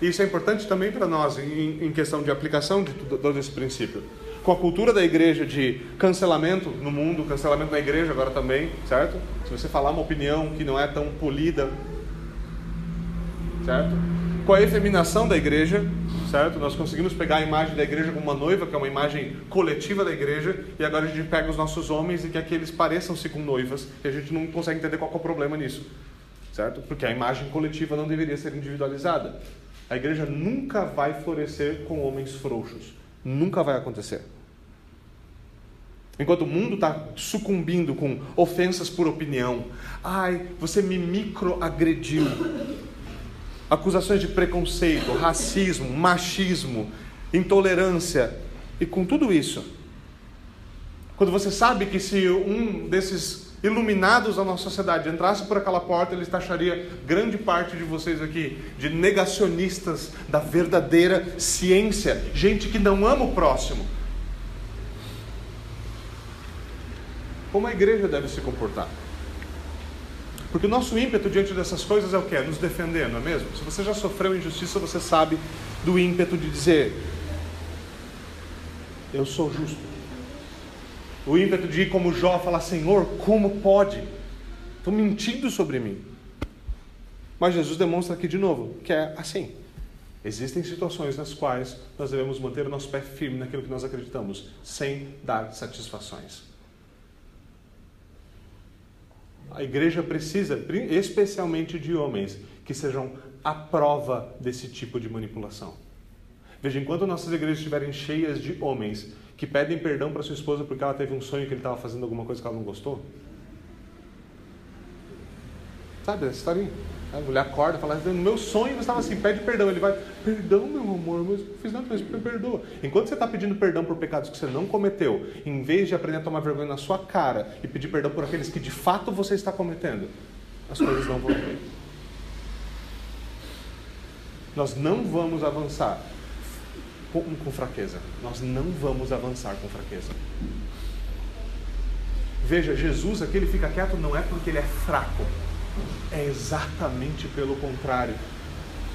Isso é importante também para nós em, em, questão de aplicação de todo esse princípio. Com a cultura da igreja de cancelamento no mundo, cancelamento na igreja agora também, certo? Se você falar uma opinião que não é tão polida, certo? Com a efeminação da igreja, certo? Nós conseguimos pegar a imagem da igreja como uma noiva, que é uma imagem coletiva da igreja, e agora a gente pega os nossos homens e quer que eles pareçam-se com noivas, e a gente não consegue entender qual é o problema nisso, certo? Porque a imagem coletiva não deveria ser individualizada. A igreja nunca vai florescer com homens frouxos. Nunca vai acontecer. Enquanto o mundo está sucumbindo com ofensas por opinião, ai, você me microagrediu acusações de preconceito, racismo, machismo, intolerância. E com tudo isso, quando você sabe que se um desses iluminados da nossa sociedade entrasse por aquela porta, ele taxaria grande parte de vocês aqui de negacionistas da verdadeira ciência, gente que não ama o próximo. Como a igreja deve se comportar? Porque o nosso ímpeto diante dessas coisas é o que? É nos defender, não é mesmo? Se você já sofreu injustiça, você sabe do ímpeto de dizer: Eu sou justo. O ímpeto de ir como Jó falar: Senhor, como pode? Estão mentindo sobre mim. Mas Jesus demonstra aqui de novo que é assim. Existem situações nas quais nós devemos manter o nosso pé firme naquilo que nós acreditamos, sem dar satisfações. A igreja precisa, especialmente de homens, que sejam a prova desse tipo de manipulação. Veja, enquanto nossas igrejas estiverem cheias de homens que pedem perdão para sua esposa porque ela teve um sonho que ele estava fazendo alguma coisa que ela não gostou, Sabe essa historinha? A mulher acorda, fala, no meu sonho eu estava assim, pede perdão. Ele vai, perdão, meu amor, mas eu fiz nada, mas perdoa. Enquanto você está pedindo perdão por pecados que você não cometeu, em vez de aprender a tomar vergonha na sua cara e pedir perdão por aqueles que de fato você está cometendo, as coisas não vão bem. Nós não vamos avançar com, com fraqueza. Nós não vamos avançar com fraqueza. Veja, Jesus aqui ele fica quieto não é porque ele é fraco, é exatamente pelo contrário.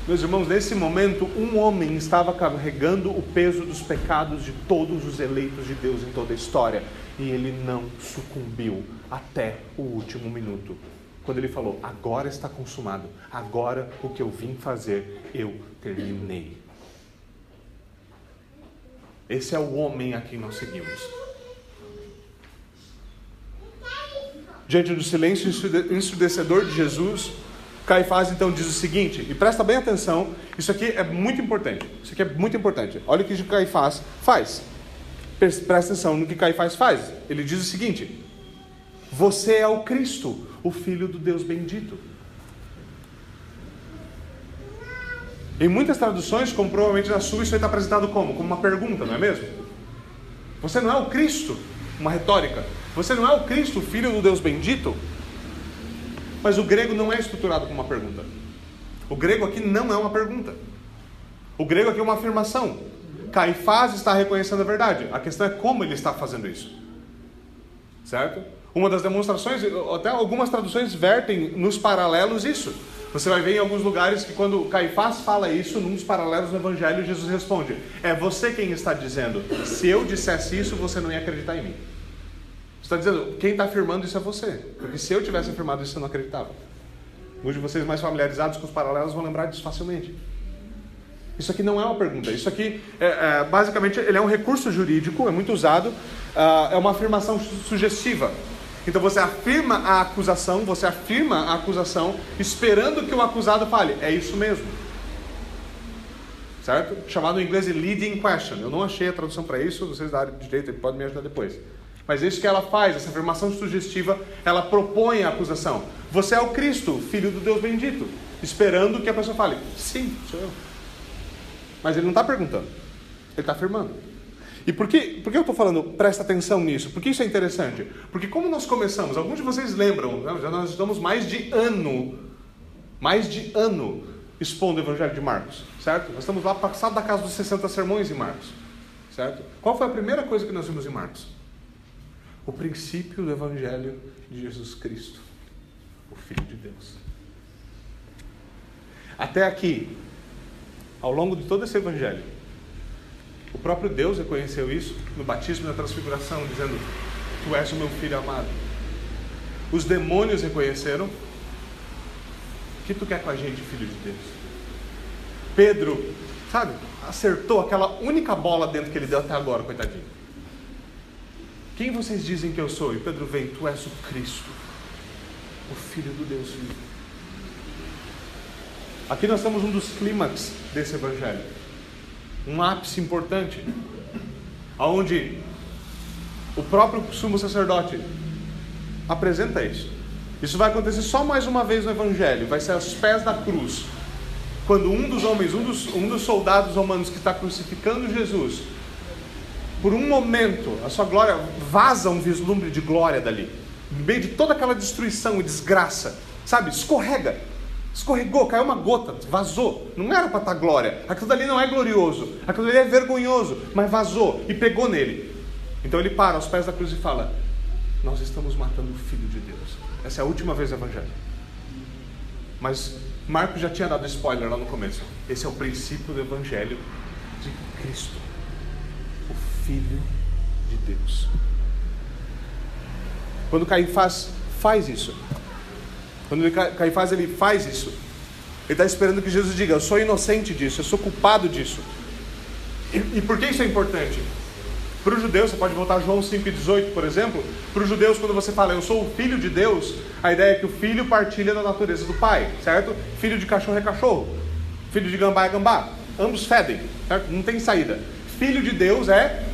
Meus irmãos, nesse momento, um homem estava carregando o peso dos pecados de todos os eleitos de Deus em toda a história. E ele não sucumbiu até o último minuto. Quando ele falou: Agora está consumado, agora o que eu vim fazer, eu terminei. Esse é o homem a quem nós seguimos. Diante do silêncio ensurdecedor de Jesus, Caifás então diz o seguinte, e presta bem atenção, isso aqui é muito importante. Isso aqui é muito importante. Olha o que Caifás faz. Presta atenção no que Caifás faz. Ele diz o seguinte: Você é o Cristo, o Filho do Deus bendito. Em muitas traduções, como provavelmente na sua, isso está apresentado como? Como uma pergunta, não é mesmo? Você não é o Cristo? Uma retórica. Você não é o Cristo, filho do Deus bendito? Mas o grego não é estruturado como uma pergunta. O grego aqui não é uma pergunta. O grego aqui é uma afirmação. Caifás está reconhecendo a verdade. A questão é como ele está fazendo isso. Certo? Uma das demonstrações, até algumas traduções vertem nos paralelos isso. Você vai ver em alguns lugares que quando Caifás fala isso, num dos paralelos no Evangelho, Jesus responde: É você quem está dizendo. Se eu dissesse isso, você não ia acreditar em mim está dizendo, quem está afirmando isso é você. Porque se eu tivesse afirmado isso, eu não acreditava. Muitos de vocês mais familiarizados com os paralelos vão lembrar disso facilmente. Isso aqui não é uma pergunta. Isso aqui, é, é, basicamente, ele é um recurso jurídico, é muito usado. Uh, é uma afirmação sugestiva. Então você afirma a acusação, você afirma a acusação, esperando que o acusado fale, é isso mesmo. Certo? Chamado em inglês de leading question. Eu não achei a tradução para isso, vocês da área de direito podem me ajudar depois. Mas isso que ela faz, essa afirmação sugestiva, ela propõe a acusação. Você é o Cristo, filho do Deus bendito. Esperando que a pessoa fale, sim, sou eu. Mas ele não está perguntando, ele está afirmando. E por que, por que eu estou falando, presta atenção nisso? Porque isso é interessante. Porque como nós começamos, alguns de vocês lembram, né? já nós estamos mais de ano, mais de ano expondo o Evangelho de Marcos, certo? Nós estamos lá passado da casa dos 60 sermões em Marcos, certo? Qual foi a primeira coisa que nós vimos em Marcos? O princípio do Evangelho de Jesus Cristo, o Filho de Deus. Até aqui, ao longo de todo esse Evangelho, o próprio Deus reconheceu isso no batismo e na transfiguração, dizendo: Tu és o meu filho amado. Os demônios reconheceram. O que tu quer com a gente, filho de Deus? Pedro, sabe, acertou aquela única bola dentro que ele deu até agora, coitadinho. Quem vocês dizem que eu sou? E Pedro vem, tu és o Cristo, o Filho do Deus vivo. Aqui nós temos um dos clímax desse evangelho. Um ápice importante. Onde o próprio sumo sacerdote apresenta isso. Isso vai acontecer só mais uma vez no Evangelho, vai ser aos pés da cruz. Quando um dos homens, um dos, um dos soldados romanos que está crucificando Jesus, por um momento, a sua glória vaza um vislumbre de glória dali. No meio de toda aquela destruição e desgraça, sabe? Escorrega. Escorregou, caiu uma gota, vazou. Não era para estar tá glória. Aquilo dali não é glorioso. Aquilo dali é vergonhoso, mas vazou e pegou nele. Então ele para aos pés da cruz e fala: Nós estamos matando o Filho de Deus. Essa é a última vez do Evangelho. Mas Marcos já tinha dado spoiler lá no começo. Esse é o princípio do Evangelho de Cristo. Filho de Deus. Quando Caifás faz isso, quando Caifás ele faz isso, ele está esperando que Jesus diga: Eu sou inocente disso, eu sou culpado disso. E, e por que isso é importante? Para os judeus, você pode voltar a João 5,18, por exemplo. Para os judeus, quando você fala eu sou o filho de Deus, a ideia é que o filho partilha da natureza do pai, certo? Filho de cachorro é cachorro, filho de gambá é gambá. Ambos fedem, certo? Não tem saída. Filho de Deus é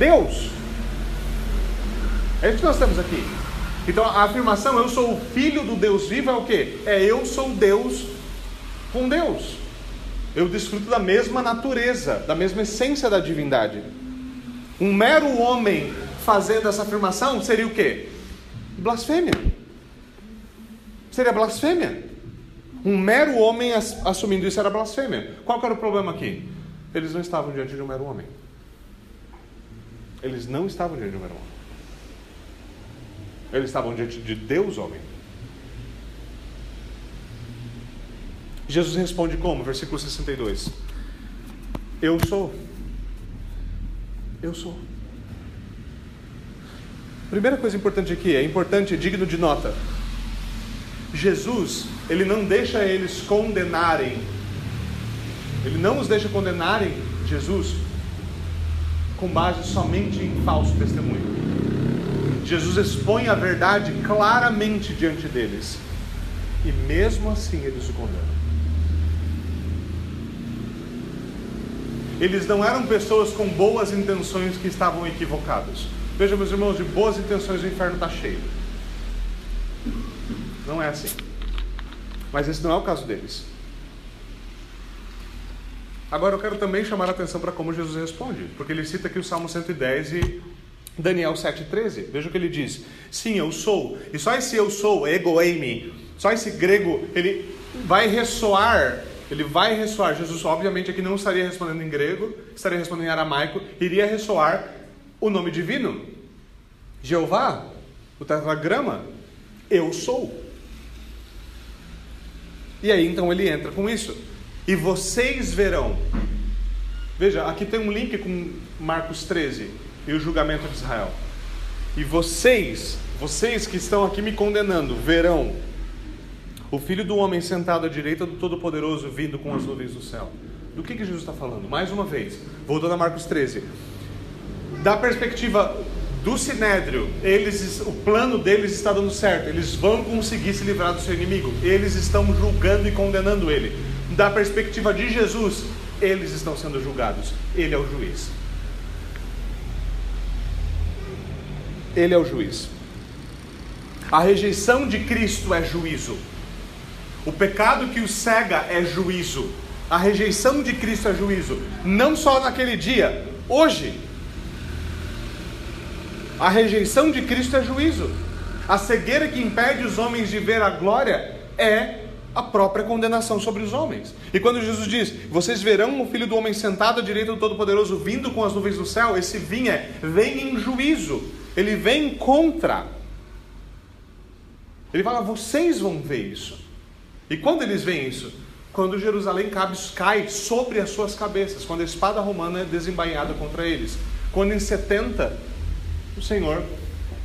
Deus. É isso que nós temos aqui. Então a afirmação eu sou o filho do Deus vivo é o que? É eu sou Deus com Deus. Eu desfruto da mesma natureza, da mesma essência da divindade. Um mero homem fazendo essa afirmação seria o que? Blasfêmia. Seria blasfêmia. Um mero homem assumindo isso era blasfêmia. Qual era o problema aqui? Eles não estavam diante de um mero homem. Eles não estavam diante de um homem. Eles estavam diante de Deus homem. Jesus responde como? Versículo 62. Eu sou. Eu sou. Primeira coisa importante aqui, é importante, digno de nota. Jesus, ele não deixa eles condenarem. Ele não os deixa condenarem Jesus com base somente em falso testemunho. Jesus expõe a verdade claramente diante deles. E mesmo assim eles o condenam. Eles não eram pessoas com boas intenções que estavam equivocados. Veja, meus irmãos, de boas intenções o inferno está cheio. Não é assim. Mas esse não é o caso deles. Agora eu quero também chamar a atenção para como Jesus responde, porque ele cita aqui o Salmo 110 e Daniel 7,13. Veja o que ele diz: Sim, eu sou. E só esse eu sou, ego eimi, só esse grego, ele vai ressoar ele vai ressoar. Jesus, obviamente, aqui não estaria respondendo em grego, estaria respondendo em aramaico, iria ressoar o nome divino. Jeová, o tetragrama, eu sou. E aí então ele entra com isso. E vocês verão. Veja, aqui tem um link com Marcos 13 e o julgamento de Israel. E vocês, vocês que estão aqui me condenando, verão o filho do homem sentado à direita do Todo-Poderoso vindo com as nuvens do céu. Do que, que Jesus está falando? Mais uma vez, voltando a Marcos 13. Da perspectiva do sinédrio, eles, o plano deles está dando certo, eles vão conseguir se livrar do seu inimigo, eles estão julgando e condenando ele. Da perspectiva de Jesus, eles estão sendo julgados, ele é o juiz. Ele é o juiz. A rejeição de Cristo é juízo. O pecado que o cega é juízo. A rejeição de Cristo é juízo. Não só naquele dia, hoje. A rejeição de Cristo é juízo. A cegueira que impede os homens de ver a glória é a própria condenação sobre os homens. E quando Jesus diz: Vocês verão o filho do homem sentado à direita do Todo-Poderoso vindo com as nuvens do céu, esse vinha é, vem em juízo. Ele vem contra. Ele fala: Vocês vão ver isso. E quando eles veem isso? Quando Jerusalém cai sobre as suas cabeças, quando a espada romana é desembainhada contra eles. Quando em 70 o Senhor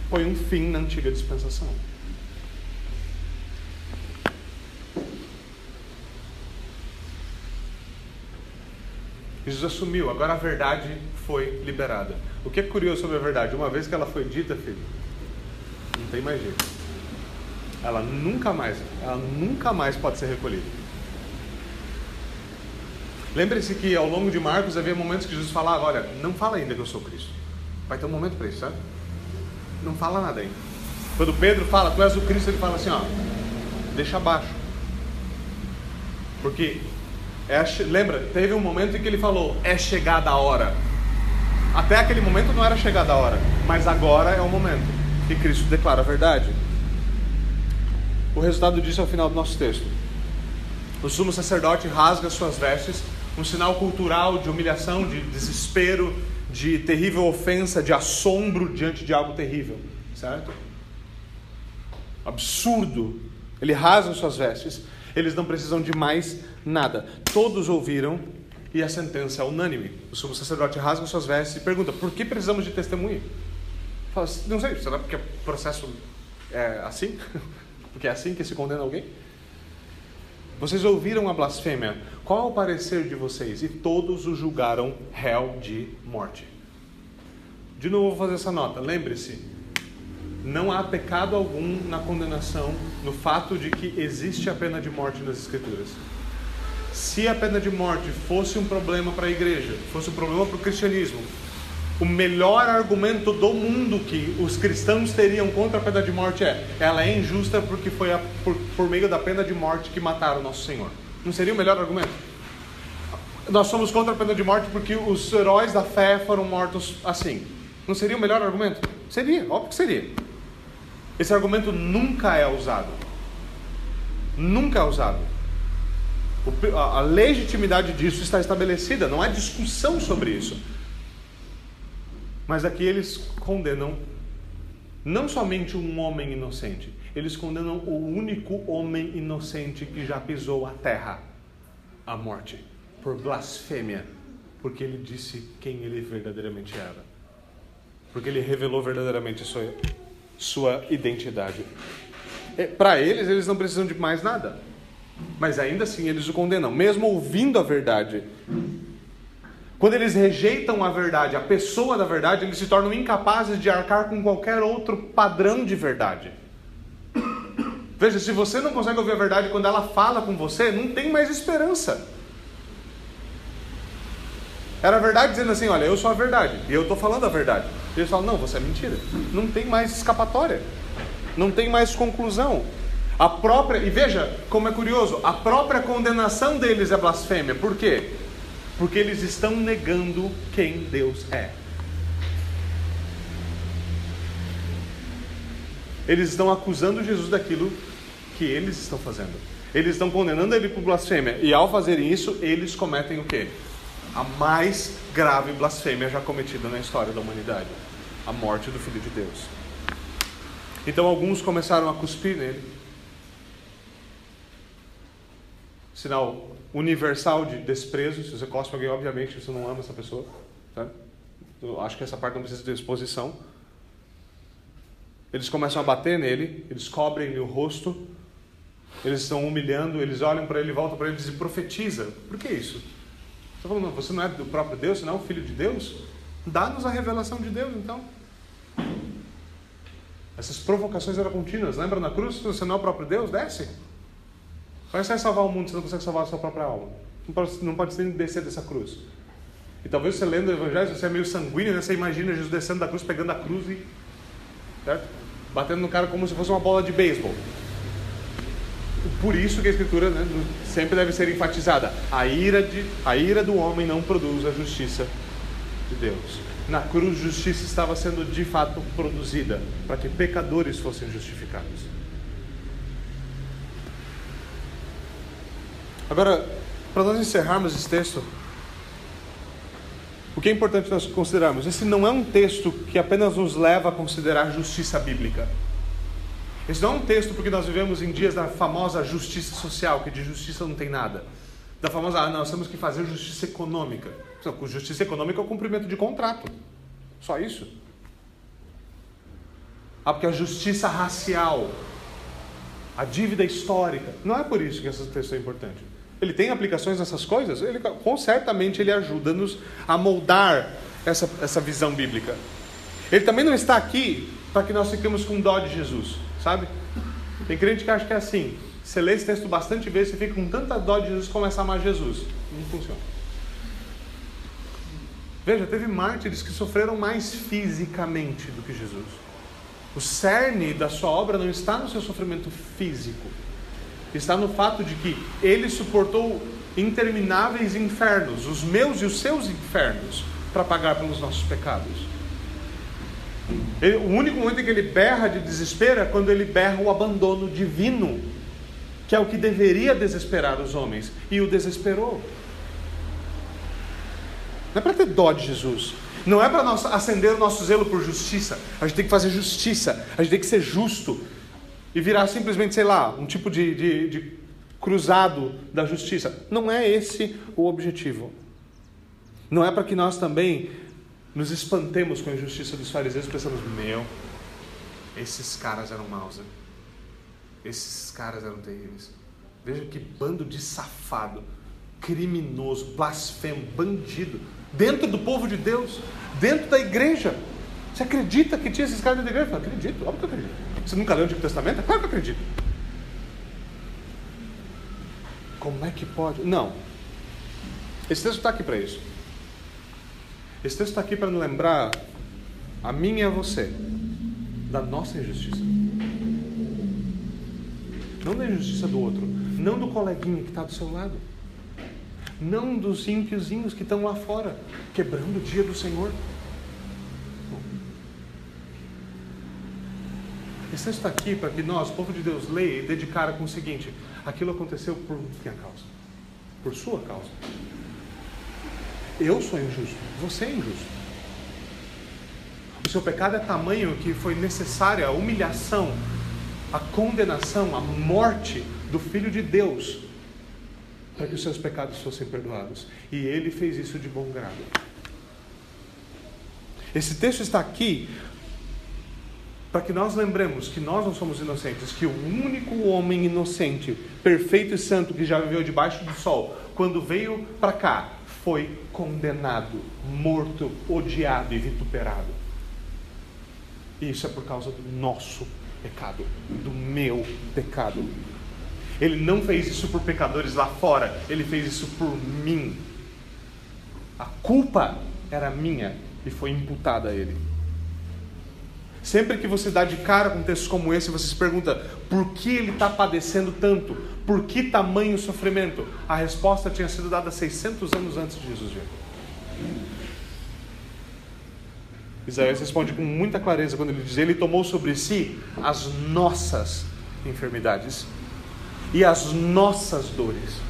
põe um fim na antiga dispensação. Jesus assumiu, agora a verdade foi liberada. O que é curioso sobre a verdade? Uma vez que ela foi dita, filho, não tem mais jeito ela nunca mais, ela nunca mais pode ser recolhida. Lembre-se que ao longo de Marcos havia momentos que Jesus falava: Olha, não fala ainda que eu sou Cristo. Vai ter um momento para isso, sabe? Não fala nada ainda. Quando Pedro fala, Tu és o Cristo, ele fala assim: Ó, deixa abaixo. Porque, é, lembra, teve um momento em que ele falou: É chegada a hora. Até aquele momento não era chegada a hora, mas agora é o momento. E Cristo declara a verdade. O resultado disso é o final do nosso texto. O sumo sacerdote rasga suas vestes, um sinal cultural de humilhação, de desespero, de terrível ofensa, de assombro diante de algo terrível, certo? Absurdo. Ele rasga suas vestes, eles não precisam de mais nada. Todos ouviram e a sentença é unânime. O sumo sacerdote rasga suas vestes e pergunta: por que precisamos de testemunha? Fala, não sei, será porque o processo é assim? Porque é assim que se condena alguém? Vocês ouviram a blasfêmia? Qual é o parecer de vocês? E todos o julgaram réu de morte. De novo, vou fazer essa nota. Lembre-se: não há pecado algum na condenação, no fato de que existe a pena de morte nas Escrituras. Se a pena de morte fosse um problema para a igreja, fosse um problema para o cristianismo, o melhor argumento do mundo que os cristãos teriam contra a pena de morte é: ela é injusta porque foi a, por, por meio da pena de morte que mataram nosso Senhor. Não seria o melhor argumento? Nós somos contra a pena de morte porque os heróis da fé foram mortos assim. Não seria o melhor argumento? Seria, óbvio que seria. Esse argumento nunca é usado. Nunca é usado. A legitimidade disso está estabelecida, não há discussão sobre isso. Mas aqui eles condenam não somente um homem inocente, eles condenam o único homem inocente que já pisou a terra, a morte, por blasfêmia, porque ele disse quem ele verdadeiramente era, porque ele revelou verdadeiramente sua, sua identidade. É, Para eles, eles não precisam de mais nada, mas ainda assim eles o condenam, mesmo ouvindo a verdade. Quando eles rejeitam a verdade, a pessoa da verdade, eles se tornam incapazes de arcar com qualquer outro padrão de verdade. Veja, se você não consegue ouvir a verdade quando ela fala com você, não tem mais esperança. Era a verdade dizendo assim: olha, eu sou a verdade, e eu estou falando a verdade. E eles falam: não, você é mentira. Não tem mais escapatória, não tem mais conclusão. A própria, e veja como é curioso, a própria condenação deles é blasfêmia. Por quê? Porque eles estão negando quem Deus é. Eles estão acusando Jesus daquilo que eles estão fazendo. Eles estão condenando ele por blasfêmia. E ao fazerem isso, eles cometem o quê? A mais grave blasfêmia já cometida na história da humanidade: a morte do Filho de Deus. Então alguns começaram a cuspir nele. Sinal universal de desprezo. Se você cospe alguém, obviamente você não ama essa pessoa. Tá? Eu acho que essa parte não precisa de exposição. Eles começam a bater nele, eles cobrem-lhe o rosto, eles estão humilhando, eles olham para ele, voltam para ele e dizem: profetiza. Por que isso? Você, falando, você não é do próprio Deus, você não é o filho de Deus? Dá-nos a revelação de Deus, então. Essas provocações eram contínuas. Lembra na cruz? Você não é o próprio Deus? Desce. Você vai salvar o mundo se não consegue salvar a sua própria alma? Não pode, não pode nem descer dessa cruz. E talvez você lendo o Evangelho, você é meio sanguíneo, né? você imagina Jesus descendo da cruz, pegando a cruz e. Certo? Batendo no cara como se fosse uma bola de beisebol. Por isso que a Escritura né, sempre deve ser enfatizada. A ira, de, a ira do homem não produz a justiça de Deus. Na cruz, justiça estava sendo de fato produzida para que pecadores fossem justificados. Agora, para nós encerrarmos esse texto, o que é importante nós considerarmos? Esse não é um texto que apenas nos leva a considerar justiça bíblica. Esse não é um texto porque nós vivemos em dias da famosa justiça social, que de justiça não tem nada. Da famosa, ah, nós temos que fazer justiça econômica. Justiça econômica é o cumprimento de contrato. Só isso. Ah, porque a justiça racial, a dívida histórica. Não é por isso que esse texto é importante. Ele tem aplicações nessas coisas? Ele, com certamente ele ajuda-nos a moldar essa, essa visão bíblica. Ele também não está aqui para que nós fiquemos com dó de Jesus, sabe? Tem crente que acha que é assim. Você lê esse texto bastante vezes, você fica com tanta dó de Jesus começa a amar Jesus. Não funciona. Veja, teve mártires que sofreram mais fisicamente do que Jesus. O cerne da sua obra não está no seu sofrimento físico, está no fato de que ele suportou intermináveis infernos, os meus e os seus infernos, para pagar pelos nossos pecados. Ele, o único momento em que ele berra de desespero é quando ele berra o abandono divino, que é o que deveria desesperar os homens, e o desesperou. Não é para ter dó de Jesus, não é para acender o nosso zelo por justiça. A gente tem que fazer justiça, a gente tem que ser justo, e virar simplesmente, sei lá, um tipo de, de, de cruzado da justiça. Não é esse o objetivo. Não é para que nós também nos espantemos com a injustiça dos fariseus, pensamos, meu, esses caras eram maus, né? esses caras eram terríveis. Veja que bando de safado, criminoso, blasfemo, bandido, dentro do povo de Deus, dentro da igreja. Você acredita que tinha esses caras dentro da igreja? Eu acredito, óbvio que eu acredito. Você nunca leu o Antigo Testamento? Claro que eu acredito. Como é que pode? Não. Esse texto está aqui para isso. Esse texto está aqui para lembrar, a mim e a você, da nossa injustiça. Não da injustiça do outro, não do coleguinha que está do seu lado, não dos ímpiozinhos que estão lá fora, quebrando o dia do Senhor. Texto está aqui para que nós, povo de Deus, leia e dedicara com o seguinte: aquilo aconteceu por minha causa, por sua causa. Eu sou injusto, você é injusto. O seu pecado é tamanho que foi necessária a humilhação, a condenação, a morte do Filho de Deus para que os seus pecados fossem perdoados. E ele fez isso de bom grado. Esse texto está aqui para que nós lembremos que nós não somos inocentes, que o único homem inocente, perfeito e santo que já viveu debaixo do sol, quando veio para cá, foi condenado, morto, odiado e vituperado. E isso é por causa do nosso pecado, do meu pecado. Ele não fez isso por pecadores lá fora, ele fez isso por mim. A culpa era minha e foi imputada a ele. Sempre que você dá de cara com um texto como esse, você se pergunta por que ele está padecendo tanto? Por que tamanho sofrimento? A resposta tinha sido dada 600 anos antes de Jesus vir. Isaías responde com muita clareza quando ele diz: Ele tomou sobre si as nossas enfermidades e as nossas dores.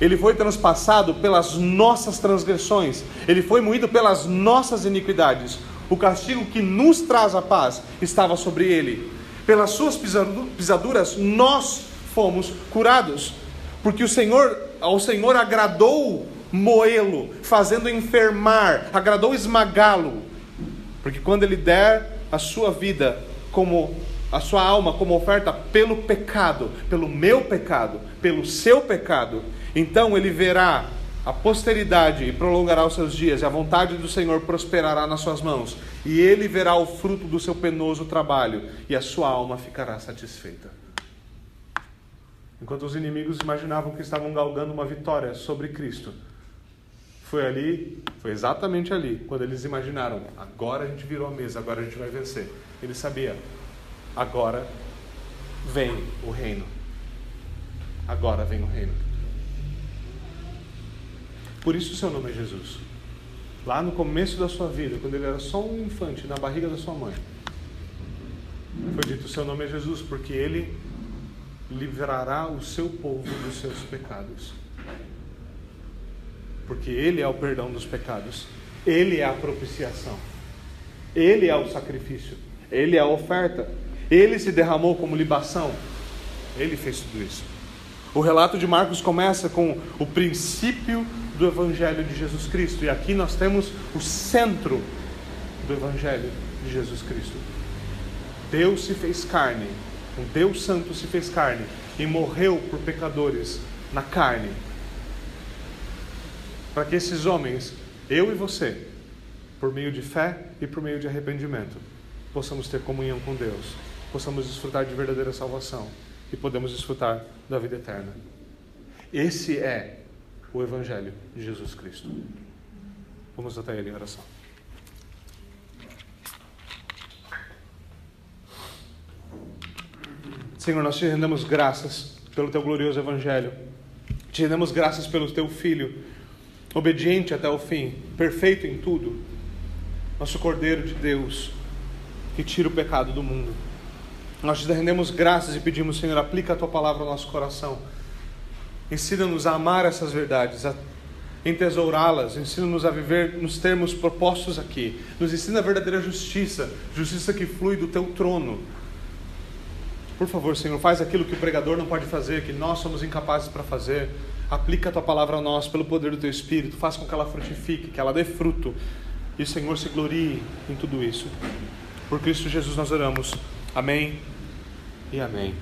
Ele foi transpassado pelas nossas transgressões, ele foi moído pelas nossas iniquidades. O castigo que nos traz a paz estava sobre ele. Pelas suas pisaduras nós fomos curados. Porque o Senhor, ao Senhor agradou moê-lo, fazendo enfermar, agradou esmagá-lo. Porque quando ele der a sua vida como a sua alma como oferta pelo pecado, pelo meu pecado, pelo seu pecado, então ele verá a posteridade e prolongará os seus dias, e a vontade do Senhor prosperará nas suas mãos, e ele verá o fruto do seu penoso trabalho, e a sua alma ficará satisfeita. Enquanto os inimigos imaginavam que estavam galgando uma vitória sobre Cristo, foi ali, foi exatamente ali, quando eles imaginaram: agora a gente virou a mesa, agora a gente vai vencer. Ele sabia, agora vem o reino. Agora vem o reino. Por isso o seu nome é Jesus. Lá no começo da sua vida, quando ele era só um infante na barriga da sua mãe, foi dito: o seu nome é Jesus, porque ele livrará o seu povo dos seus pecados. Porque ele é o perdão dos pecados, ele é a propiciação, ele é o sacrifício, ele é a oferta, ele se derramou como libação, ele fez tudo isso. O relato de Marcos começa com o princípio do Evangelho de Jesus Cristo. E aqui nós temos o centro do Evangelho de Jesus Cristo. Deus se fez carne, um Deus Santo se fez carne e morreu por pecadores na carne. Para que esses homens, eu e você, por meio de fé e por meio de arrependimento, possamos ter comunhão com Deus, possamos desfrutar de verdadeira salvação e podemos desfrutar da vida eterna. Esse é o Evangelho de Jesus Cristo. Vamos até ele em oração. Senhor, nós te rendemos graças pelo teu glorioso Evangelho. Te rendemos graças pelo teu Filho, obediente até o fim, perfeito em tudo. Nosso Cordeiro de Deus, que tira o pecado do mundo. Nós te rendemos graças e pedimos, Senhor, aplica a tua palavra ao nosso coração Ensina-nos a amar essas verdades, a entesourá-las, ensina-nos a viver nos termos propostos aqui. Nos ensina a verdadeira justiça, justiça que flui do teu trono. Por favor, Senhor, faz aquilo que o pregador não pode fazer, que nós somos incapazes para fazer. Aplica a tua palavra a nós pelo poder do teu Espírito, faz com que ela frutifique, que ela dê fruto. E o Senhor se glorie em tudo isso. Por Cristo Jesus nós oramos. Amém e amém.